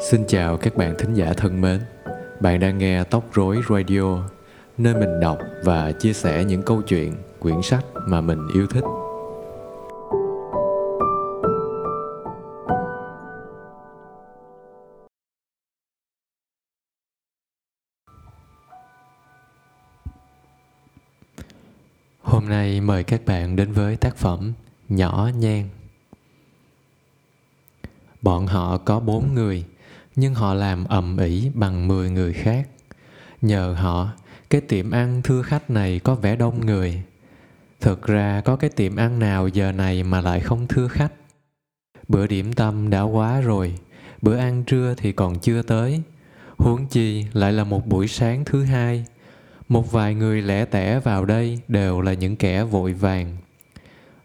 Xin chào các bạn thính giả thân mến. Bạn đang nghe Tóc Rối Radio, nơi mình đọc và chia sẻ những câu chuyện, quyển sách mà mình yêu thích. Hôm nay mời các bạn đến với tác phẩm Nhỏ Nhan. Bọn họ có bốn người – nhưng họ làm ầm ĩ bằng 10 người khác. Nhờ họ, cái tiệm ăn thưa khách này có vẻ đông người. Thực ra có cái tiệm ăn nào giờ này mà lại không thưa khách. Bữa điểm tâm đã quá rồi, bữa ăn trưa thì còn chưa tới. Huống chi lại là một buổi sáng thứ hai. Một vài người lẻ tẻ vào đây đều là những kẻ vội vàng.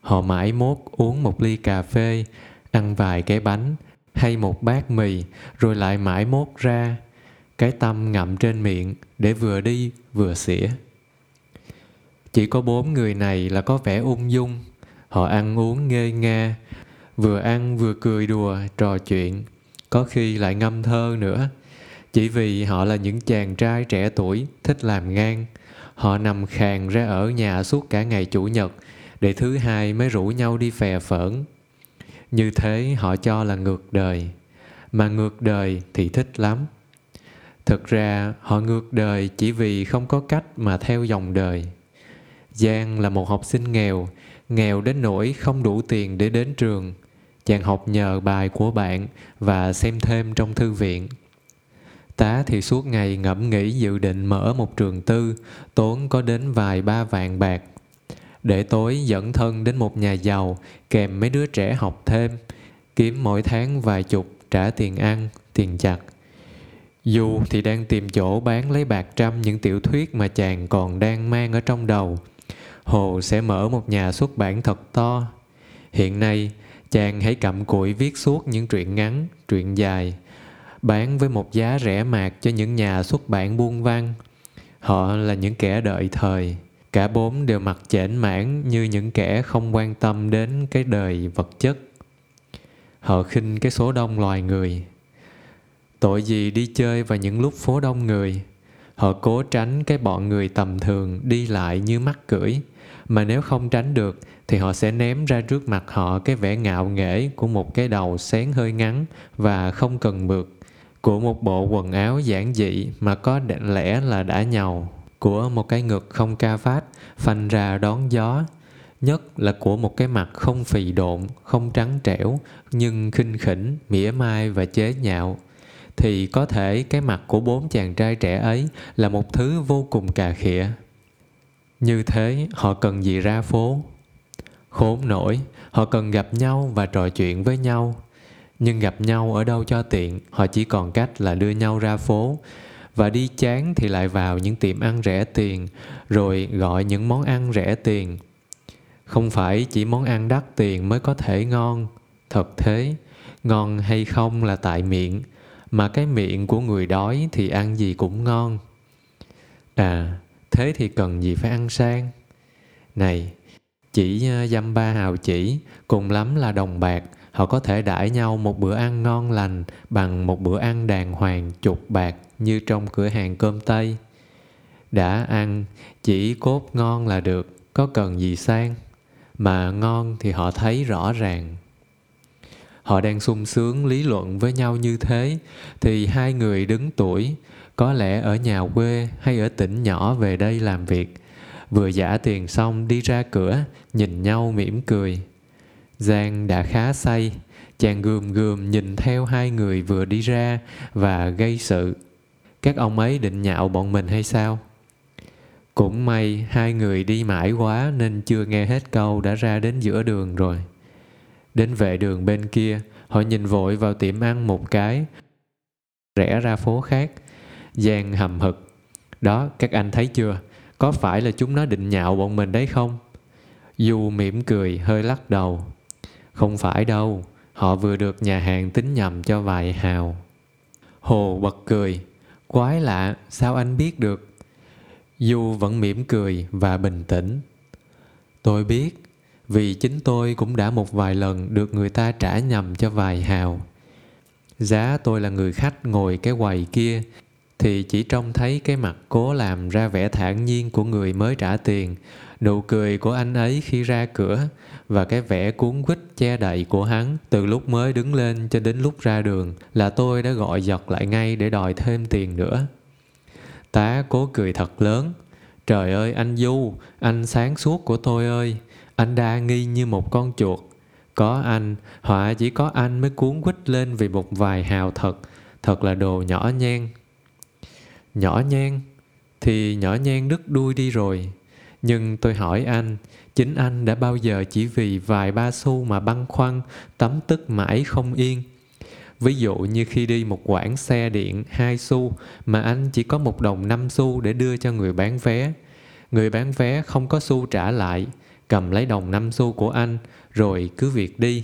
Họ mãi mốt uống một ly cà phê, ăn vài cái bánh, hay một bát mì, rồi lại mãi mốt ra, cái tâm ngậm trên miệng để vừa đi vừa xỉa. Chỉ có bốn người này là có vẻ ung dung, họ ăn uống nghê nga, vừa ăn vừa cười đùa, trò chuyện, có khi lại ngâm thơ nữa. Chỉ vì họ là những chàng trai trẻ tuổi, thích làm ngang, họ nằm khàn ra ở nhà suốt cả ngày chủ nhật, để thứ hai mới rủ nhau đi phè phỡn như thế họ cho là ngược đời, mà ngược đời thì thích lắm. Thực ra, họ ngược đời chỉ vì không có cách mà theo dòng đời. Giang là một học sinh nghèo nghèo đến nỗi không đủ tiền để đến trường. Chàng học nhờ bài của bạn và xem thêm trong thư viện. Tá thì suốt ngày ngẫm nghĩ dự định mở một trường tư, tốn có đến vài ba vạn bạc để tối dẫn thân đến một nhà giàu, kèm mấy đứa trẻ học thêm, kiếm mỗi tháng vài chục trả tiền ăn, tiền chặt dù thì đang tìm chỗ bán lấy bạc trăm những tiểu thuyết mà chàng còn đang mang ở trong đầu, hồ sẽ mở một nhà xuất bản thật to. Hiện nay, chàng hãy cặm cụi viết suốt những truyện ngắn, truyện dài, bán với một giá rẻ mạt cho những nhà xuất bản buôn văn họ là những kẻ đợi thời cả bốn đều mặc chểnh mãn như những kẻ không quan tâm đến cái đời vật chất. Họ khinh cái số đông loài người. Tội gì đi chơi vào những lúc phố đông người? Họ cố tránh cái bọn người tầm thường đi lại như mắc cưỡi. Mà nếu không tránh được, thì họ sẽ ném ra trước mặt họ cái vẻ ngạo nghễ của một cái đầu xén hơi ngắn và không cần mượt, của một bộ quần áo giản dị mà có lẽ là đã nhầu của một cái ngực không ca phát, phành ra đón gió. Nhất là của một cái mặt không phì độn, không trắng trẻo, nhưng khinh khỉnh, mỉa mai và chế nhạo. Thì có thể cái mặt của bốn chàng trai trẻ ấy là một thứ vô cùng cà khịa. Như thế, họ cần gì ra phố? Khốn nổi, họ cần gặp nhau và trò chuyện với nhau. Nhưng gặp nhau ở đâu cho tiện, họ chỉ còn cách là đưa nhau ra phố và đi chán thì lại vào những tiệm ăn rẻ tiền, rồi gọi những món ăn rẻ tiền. Không phải chỉ món ăn đắt tiền mới có thể ngon, thật thế. Ngon hay không là tại miệng, mà cái miệng của người đói thì ăn gì cũng ngon. À thế thì cần gì phải ăn sang? Này, chỉ à, dăm ba hào chỉ, cùng lắm là đồng bạc họ có thể đãi nhau một bữa ăn ngon lành bằng một bữa ăn đàng hoàng chục bạc như trong cửa hàng cơm tây. Đã ăn, chỉ cốt ngon là được, có cần gì sang? Mà ngon thì họ thấy rõ ràng. Họ đang sung sướng lý luận với nhau như thế, thì hai người đứng tuổi, có lẽ ở nhà quê hay ở tỉnh nhỏ về đây làm việc, vừa giả tiền xong đi ra cửa, nhìn nhau mỉm cười giang đã khá say. Chàng gườm gườm nhìn theo hai người vừa đi ra và gây sự. Các ông ấy định nhạo bọn mình hay sao? Cũng may hai người đi mãi quá nên chưa nghe hết câu đã ra đến giữa đường rồi. Đến vệ đường bên kia, họ nhìn vội vào tiệm ăn một cái, rẽ ra phố khác. Giang hầm hực. Đó, các anh thấy chưa? Có phải là chúng nó định nhạo bọn mình đấy không? Du mỉm cười, hơi lắc đầu không phải đâu họ vừa được nhà hàng tính nhầm cho vài hào. Hồ bật cười quái lạ sao anh biết được? Du vẫn mỉm cười và bình tĩnh. Tôi biết vì chính tôi cũng đã một vài lần được người ta trả nhầm cho vài hào. Giá tôi là người khách ngồi cái quầy kia thì chỉ trông thấy cái mặt cố làm ra vẻ thản nhiên của người mới trả tiền, nụ cười của anh ấy khi ra cửa và cái vẻ cuốn quýt che đậy của hắn từ lúc mới đứng lên cho đến lúc ra đường là tôi đã gọi giật lại ngay để đòi thêm tiền nữa. Tá cố cười thật lớn. Trời ơi anh Du, anh sáng suốt của tôi ơi, anh đa nghi như một con chuột. Có anh, họa chỉ có anh mới cuốn quýt lên vì một vài hào thật, thật là đồ nhỏ nhen. Nhỏ nhen? Thì nhỏ nhen đứt đuôi đi rồi. Nhưng tôi hỏi anh, chính anh đã bao giờ chỉ vì vài ba xu mà băn khoăn, tấm tức mãi không yên? Ví dụ như khi đi một quãng xe điện 2 xu mà anh chỉ có một đồng 5 xu để đưa cho người bán vé. Người bán vé không có xu trả lại, cầm lấy đồng 5 xu của anh rồi cứ việc đi.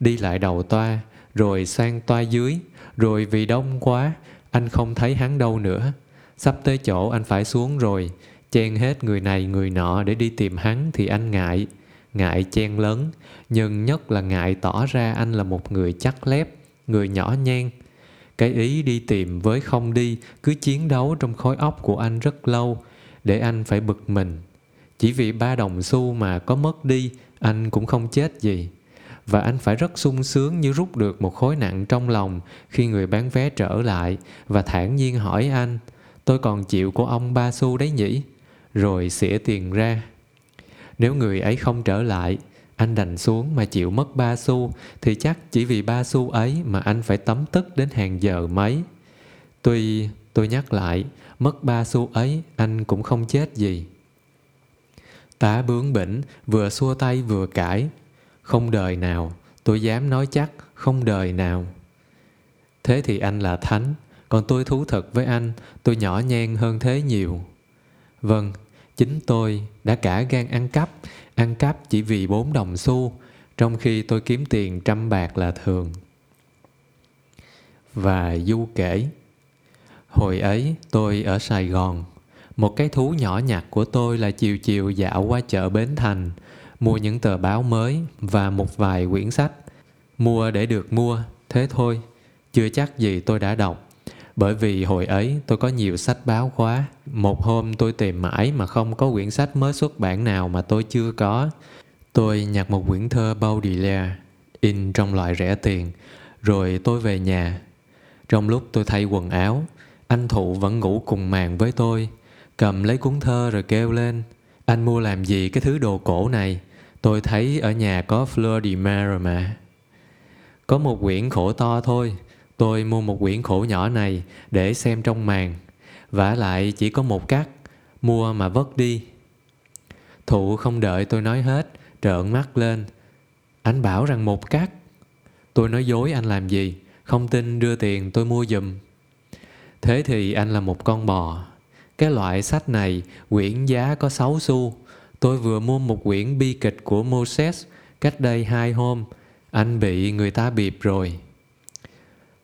Đi lại đầu toa, rồi sang toa dưới, rồi vì đông quá, anh không thấy hắn đâu nữa. Sắp tới chỗ anh phải xuống rồi, chen hết người này người nọ để đi tìm hắn thì anh ngại. Ngại chen lớn, nhưng nhất là ngại tỏ ra anh là một người chắc lép, người nhỏ nhen. Cái ý đi tìm với không đi cứ chiến đấu trong khối óc của anh rất lâu, để anh phải bực mình. Chỉ vì ba đồng xu mà có mất đi, anh cũng không chết gì. Và anh phải rất sung sướng như rút được một khối nặng trong lòng khi người bán vé trở lại và thản nhiên hỏi anh, tôi còn chịu của ông ba xu đấy nhỉ? Rồi xỉa tiền ra. Nếu người ấy không trở lại, anh đành xuống mà chịu mất ba xu thì chắc chỉ vì ba xu ấy mà anh phải tấm tức đến hàng giờ mấy. Tuy tôi nhắc lại, mất ba xu ấy anh cũng không chết gì. Tá bướng bỉnh, vừa xua tay vừa cãi. Không đời nào, tôi dám nói chắc, không đời nào. Thế thì anh là thánh, còn tôi thú thật với anh, tôi nhỏ nhen hơn thế nhiều. Vâng, chính tôi đã cả gan ăn cắp, ăn cắp chỉ vì bốn đồng xu, trong khi tôi kiếm tiền trăm bạc là thường. Và Du kể, hồi ấy tôi ở Sài Gòn, một cái thú nhỏ nhặt của tôi là chiều chiều dạo qua chợ Bến Thành, mua những tờ báo mới và một vài quyển sách. Mua để được mua, thế thôi. Chưa chắc gì tôi đã đọc. Bởi vì hồi ấy tôi có nhiều sách báo quá. Một hôm tôi tìm mãi mà không có quyển sách mới xuất bản nào mà tôi chưa có. Tôi nhặt một quyển thơ Baudelaire, in trong loại rẻ tiền. Rồi tôi về nhà. Trong lúc tôi thay quần áo, anh Thụ vẫn ngủ cùng màn với tôi. Cầm lấy cuốn thơ rồi kêu lên. Anh mua làm gì cái thứ đồ cổ này? Tôi thấy ở nhà có Fleur de Mar rồi mà. Có một quyển khổ to thôi. Tôi mua một quyển khổ nhỏ này để xem trong màn. vả lại chỉ có một cắt. Mua mà vất đi. Thụ không đợi tôi nói hết. Trợn mắt lên. Anh bảo rằng một cắt. Tôi nói dối anh làm gì. Không tin đưa tiền tôi mua giùm. Thế thì anh là một con bò. Cái loại sách này, quyển giá có 6 xu Tôi vừa mua một quyển bi kịch của Moses cách đây hai hôm. Anh bị người ta bịp rồi.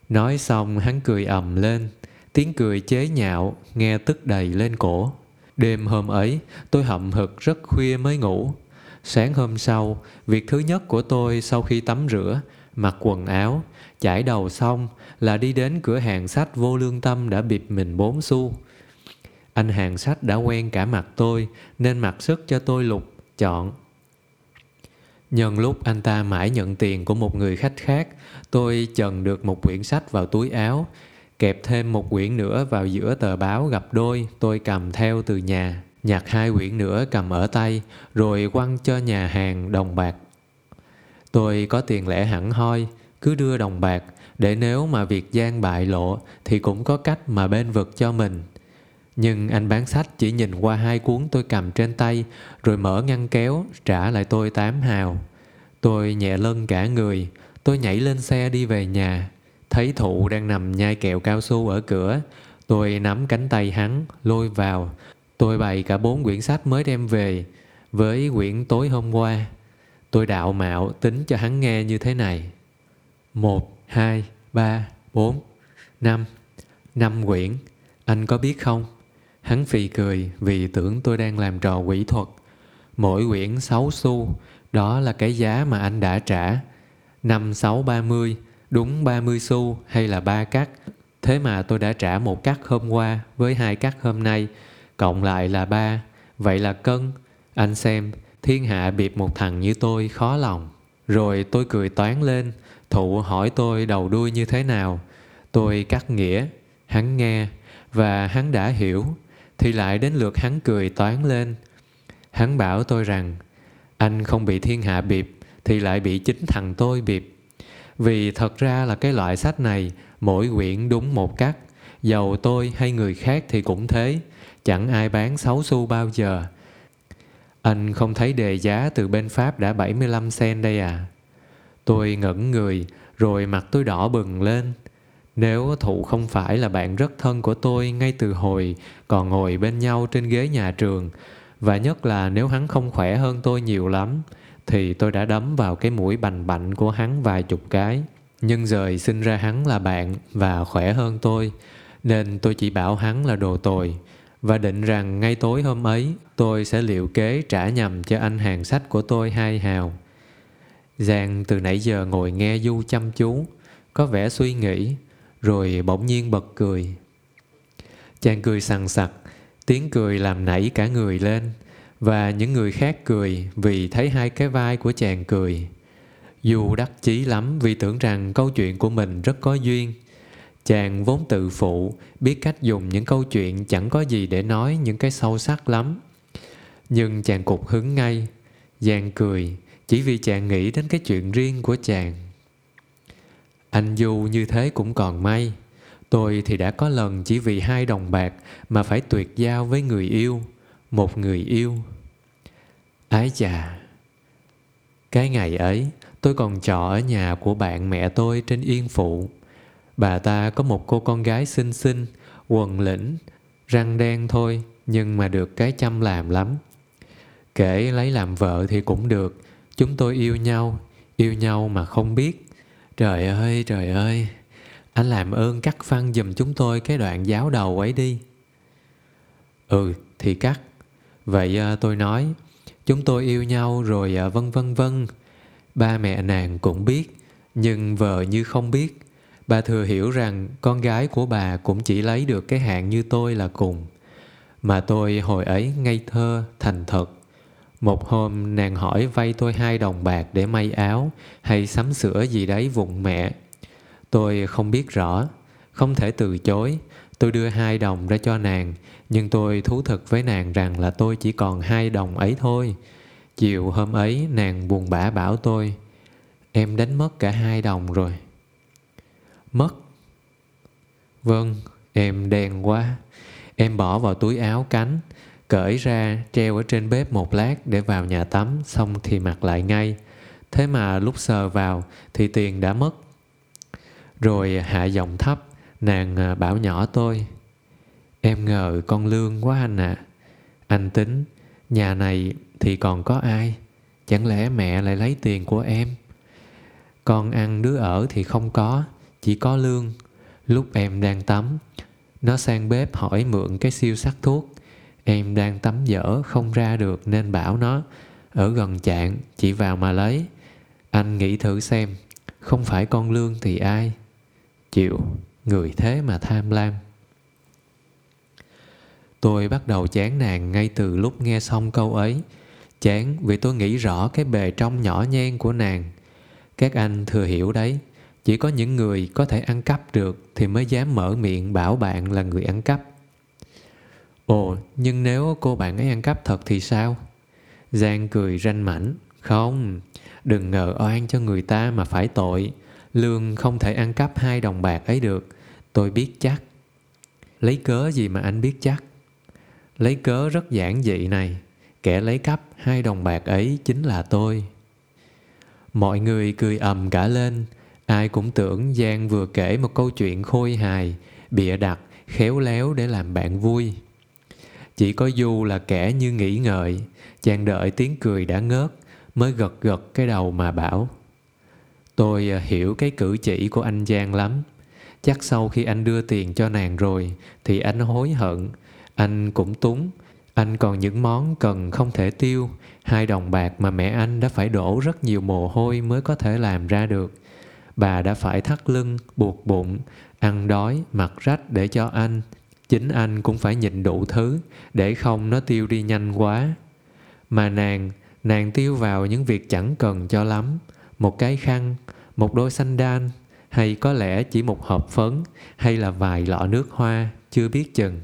Nói xong hắn cười ầm lên. Tiếng cười chế nhạo, nghe tức đầy lên cổ. Đêm hôm ấy, tôi hậm hực rất khuya mới ngủ. Sáng hôm sau, việc thứ nhất của tôi sau khi tắm rửa, mặc quần áo, chải đầu xong là đi đến cửa hàng sách vô lương tâm đã bịp mình bốn xu. Anh hàng sách đã quen cả mặt tôi nên mặc sức cho tôi lục, chọn. Nhân lúc anh ta mãi nhận tiền của một người khách khác, tôi chần được một quyển sách vào túi áo, kẹp thêm một quyển nữa vào giữa tờ báo gặp đôi tôi cầm theo từ nhà, nhặt hai quyển nữa cầm ở tay, rồi quăng cho nhà hàng đồng bạc. Tôi có tiền lẻ hẳn hoi, cứ đưa đồng bạc, để nếu mà việc gian bại lộ thì cũng có cách mà bên vực cho mình. Nhưng anh bán sách chỉ nhìn qua hai cuốn tôi cầm trên tay rồi mở ngăn kéo trả lại tôi tám hào. Tôi nhẹ lân cả người, tôi nhảy lên xe đi về nhà. Thấy thụ đang nằm nhai kẹo cao su ở cửa, tôi nắm cánh tay hắn, lôi vào. Tôi bày cả bốn quyển sách mới đem về, với quyển tối hôm qua. Tôi đạo mạo tính cho hắn nghe như thế này. Một, hai, ba, bốn, năm. Năm quyển, anh có biết không? Hắn phì cười vì tưởng tôi đang làm trò quỷ thuật. Mỗi quyển 6 xu, đó là cái giá mà anh đã trả. Năm sáu ba mươi, đúng 30 xu hay là ba cắt. Thế mà tôi đã trả một cắt hôm qua với hai cắt hôm nay, cộng lại là ba. Vậy là cân. Anh xem, thiên hạ biệt một thằng như tôi khó lòng. Rồi tôi cười toán lên, thụ hỏi tôi đầu đuôi như thế nào. Tôi cắt nghĩa, hắn nghe, và hắn đã hiểu, thì lại đến lượt hắn cười toán lên. Hắn bảo tôi rằng, anh không bị thiên hạ biệp, thì lại bị chính thằng tôi biệp. Vì thật ra là cái loại sách này, mỗi quyển đúng một cắt, dầu tôi hay người khác thì cũng thế, chẳng ai bán 6 xu bao giờ. Anh không thấy đề giá từ bên Pháp đã 75 sen đây à? Tôi ngẩn người, rồi mặt tôi đỏ bừng lên. Nếu thụ không phải là bạn rất thân của tôi ngay từ hồi còn ngồi bên nhau trên ghế nhà trường, và nhất là nếu hắn không khỏe hơn tôi nhiều lắm, thì tôi đã đấm vào cái mũi bành bạnh của hắn vài chục cái. Nhưng rời sinh ra hắn là bạn và khỏe hơn tôi, nên tôi chỉ bảo hắn là đồ tồi, và định rằng ngay tối hôm ấy tôi sẽ liệu kế trả nhầm cho anh hàng sách của tôi hai hào. Giang từ nãy giờ ngồi nghe Du chăm chú, có vẻ suy nghĩ, rồi bỗng nhiên bật cười. Chàng cười sằng sặc, tiếng cười làm nảy cả người lên, và những người khác cười vì thấy hai cái vai của chàng cười. dù đắc chí lắm vì tưởng rằng câu chuyện của mình rất có duyên. Chàng vốn tự phụ, biết cách dùng những câu chuyện chẳng có gì để nói những cái sâu sắc lắm. Nhưng chàng cục hứng ngay, Giang cười, chỉ vì chàng nghĩ đến cái chuyện riêng của chàng. Anh Du như thế cũng còn may. Tôi thì đã có lần chỉ vì hai đồng bạc mà phải tuyệt giao với người yêu, một người yêu. Ái chà! Cái ngày ấy, tôi còn trọ ở nhà của bạn mẹ tôi trên Yên Phụ. Bà ta có một cô con gái xinh xinh, quần lĩnh, răng đen thôi, nhưng mà được cái chăm làm lắm. Kể lấy làm vợ thì cũng được, chúng tôi yêu nhau, yêu nhau mà không biết. Trời ơi, trời ơi, anh làm ơn cắt phăng giùm chúng tôi cái đoạn giáo đầu ấy đi. Ừ, thì cắt. Vậy à, tôi nói, chúng tôi yêu nhau rồi à, vân vân vân. Ba mẹ nàng cũng biết, nhưng vợ như không biết. Bà thừa hiểu rằng con gái của bà cũng chỉ lấy được cái hạng như tôi là cùng. Mà tôi hồi ấy ngây thơ, thành thật. Một hôm nàng hỏi vay tôi hai đồng bạc để may áo hay sắm sửa gì đấy vụng mẹ. Tôi không biết rõ, không thể từ chối. Tôi đưa hai đồng ra cho nàng, nhưng tôi thú thực với nàng rằng là tôi chỉ còn hai đồng ấy thôi. Chiều hôm ấy nàng buồn bã bảo tôi, em đánh mất cả hai đồng rồi. Mất. Vâng, em đen quá. Em bỏ vào túi áo cánh, cởi ra treo ở trên bếp một lát để vào nhà tắm xong thì mặc lại ngay. Thế mà lúc sờ vào thì tiền đã mất. Rồi hạ giọng thấp, nàng à, bảo nhỏ tôi. Em ngờ con lương quá anh ạ. À. Anh tính, nhà này thì còn có ai? Chẳng lẽ mẹ lại lấy tiền của em? Con ăn đứa ở thì không có, chỉ có lương. Lúc em đang tắm, nó sang bếp hỏi mượn cái siêu sắc thuốc. Em đang tắm dở không ra được nên bảo nó ở gần chạng chỉ vào mà lấy. Anh nghĩ thử xem, không phải con lương thì ai? Chịu, người thế mà tham lam. Tôi bắt đầu chán nàng ngay từ lúc nghe xong câu ấy. Chán vì tôi nghĩ rõ cái bề trong nhỏ nhen của nàng. Các anh thừa hiểu đấy, chỉ có những người có thể ăn cắp được thì mới dám mở miệng bảo bạn là người ăn cắp. Ồ, nhưng nếu cô bạn ấy ăn cắp thật thì sao? Giang cười ranh mảnh. Không, đừng ngờ oan cho người ta mà phải tội. Lương không thể ăn cắp hai đồng bạc ấy được. Tôi biết chắc. Lấy cớ gì mà anh biết chắc? Lấy cớ rất giản dị này. Kẻ lấy cắp hai đồng bạc ấy chính là tôi. Mọi người cười ầm cả lên. Ai cũng tưởng Giang vừa kể một câu chuyện khôi hài, bịa đặt, khéo léo để làm bạn vui. Chỉ có Du là kẻ như nghĩ ngợi, chàng đợi tiếng cười đã ngớt, mới gật gật cái đầu mà bảo. Tôi à, hiểu cái cử chỉ của anh Giang lắm. Chắc sau khi anh đưa tiền cho nàng rồi thì anh hối hận. Anh cũng túng. Anh còn những món cần không thể tiêu. Hai đồng bạc mà mẹ anh đã phải đổ rất nhiều mồ hôi mới có thể làm ra được. bà đã phải thắt lưng, buộc bụng, ăn đói, mặc rách để cho anh. Chính anh cũng phải nhịn đủ thứ để không nó tiêu đi nhanh quá. Mà nàng, nàng tiêu vào những việc chẳng cần cho lắm. Một cái khăn, một đôi xanh đan, hay có lẽ chỉ một hộp phấn, hay là vài lọ nước hoa, chưa biết chừng.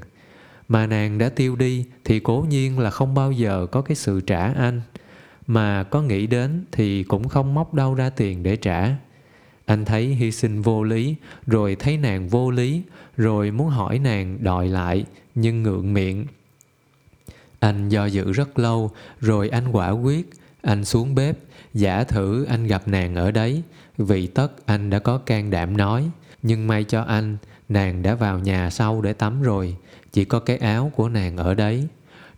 Mà nàng đã tiêu đi thì cố nhiên là không bao giờ có cái sự trả anh. Mà có nghĩ đến thì cũng không móc đâu ra tiền để trả. Anh thấy hy sinh vô lý, rồi thấy nàng vô lý, rồi muốn hỏi nàng đòi lại, nhưng ngượng miệng. Anh do dự rất lâu, rồi anh quả quyết, anh xuống bếp, giả thử anh gặp nàng ở đấy, vì tất anh đã có can đảm nói. Nhưng may cho anh, nàng đã vào nhà sau để tắm rồi, chỉ có cái áo của nàng ở đấy.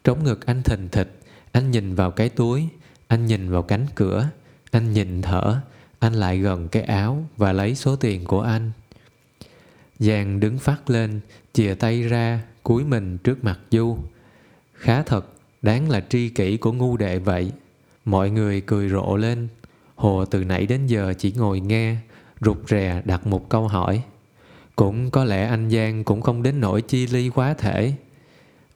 Trống ngực anh thình thịch, anh nhìn vào cái túi, anh nhìn vào cánh cửa, anh nhìn thở, anh lại gần cái áo và lấy số tiền của anh. Giang đứng phát lên, chìa tay ra, cúi mình trước mặt Du. Khá thật, đáng là tri kỷ của ngu đệ vậy. Mọi người cười rộ lên. Hồ từ nãy đến giờ chỉ ngồi nghe, rụt rè đặt một câu hỏi. Cũng có lẽ anh Giang cũng không đến nỗi chi ly quá thể.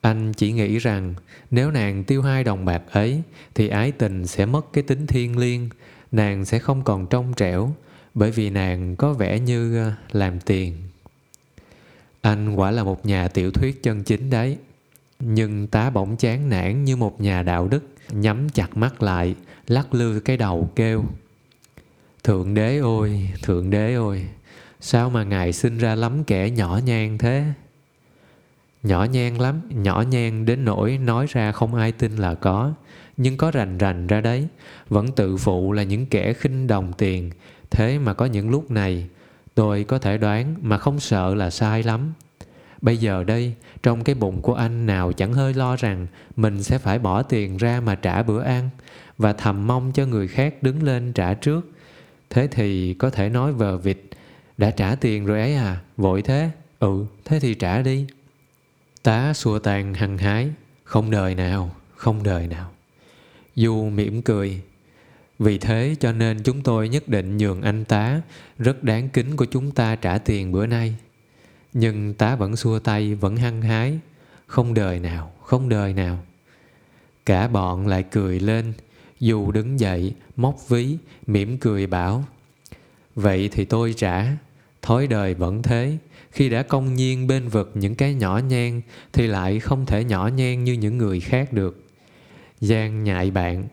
Anh chỉ nghĩ rằng nếu nàng tiêu hai đồng bạc ấy thì ái tình sẽ mất cái tính thiên liêng, nàng sẽ không còn trong trẻo bởi vì nàng có vẻ như ờ, làm tiền. Anh quả là một nhà tiểu thuyết chân chính đấy. Nhưng tá bỗng chán nản như một nhà đạo đức, nhắm chặt mắt lại, lắc lư cái đầu kêu. Thượng đế ôi, thượng đế ôi, sao mà ngài sinh ra lắm kẻ nhỏ nhan thế? Nhỏ nhan lắm, nhỏ nhan đến nỗi nói ra không ai tin là có, nhưng có rành rành ra đấy, vẫn tự phụ là những kẻ khinh đồng tiền, thế mà có những lúc này, tôi có thể đoán mà không sợ là sai lắm. Bây giờ đây, trong cái bụng của anh nào chẳng hơi lo rằng mình sẽ phải bỏ tiền ra mà trả bữa ăn và thầm mong cho người khác đứng lên trả trước. Thế thì có thể nói vờ vịt, đã trả tiền rồi ấy à, vội thế. Ừ, thế thì trả đi. Tá xua tàn hăng hái, không đời nào, không đời nào. Du mỉm cười, vì thế cho nên chúng tôi nhất định nhường anh tá rất đáng kính của chúng ta trả tiền bữa nay. Nhưng tá vẫn xua tay, vẫn hăng hái. Không đời nào, không đời nào. Cả bọn lại cười lên, dù đứng dậy, móc ví, mỉm cười bảo. Vậy thì tôi trả, thói đời vẫn thế. Khi đã công nhiên bên vực những cái nhỏ nhen thì lại không thể nhỏ nhen như những người khác được. Giang nhại bạn.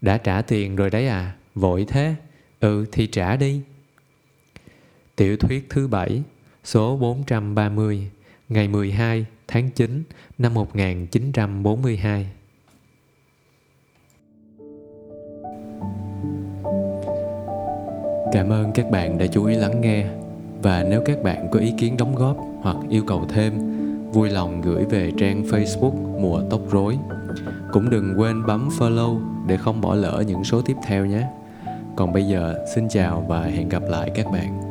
Đã trả tiền rồi đấy à, vội thế. Ừ thì trả đi. Tiểu thuyết thứ bảy số 430 ngày 12 tháng 9 năm 1942. Cảm ơn các bạn đã chú ý lắng nghe và nếu các bạn có ý kiến đóng góp hoặc yêu cầu thêm, vui lòng gửi về trang Facebook Mùa Tóc Rối. Cũng đừng quên bấm follow để không bỏ lỡ những số tiếp theo nhé. Còn bây giờ, xin chào và hẹn gặp lại các bạn.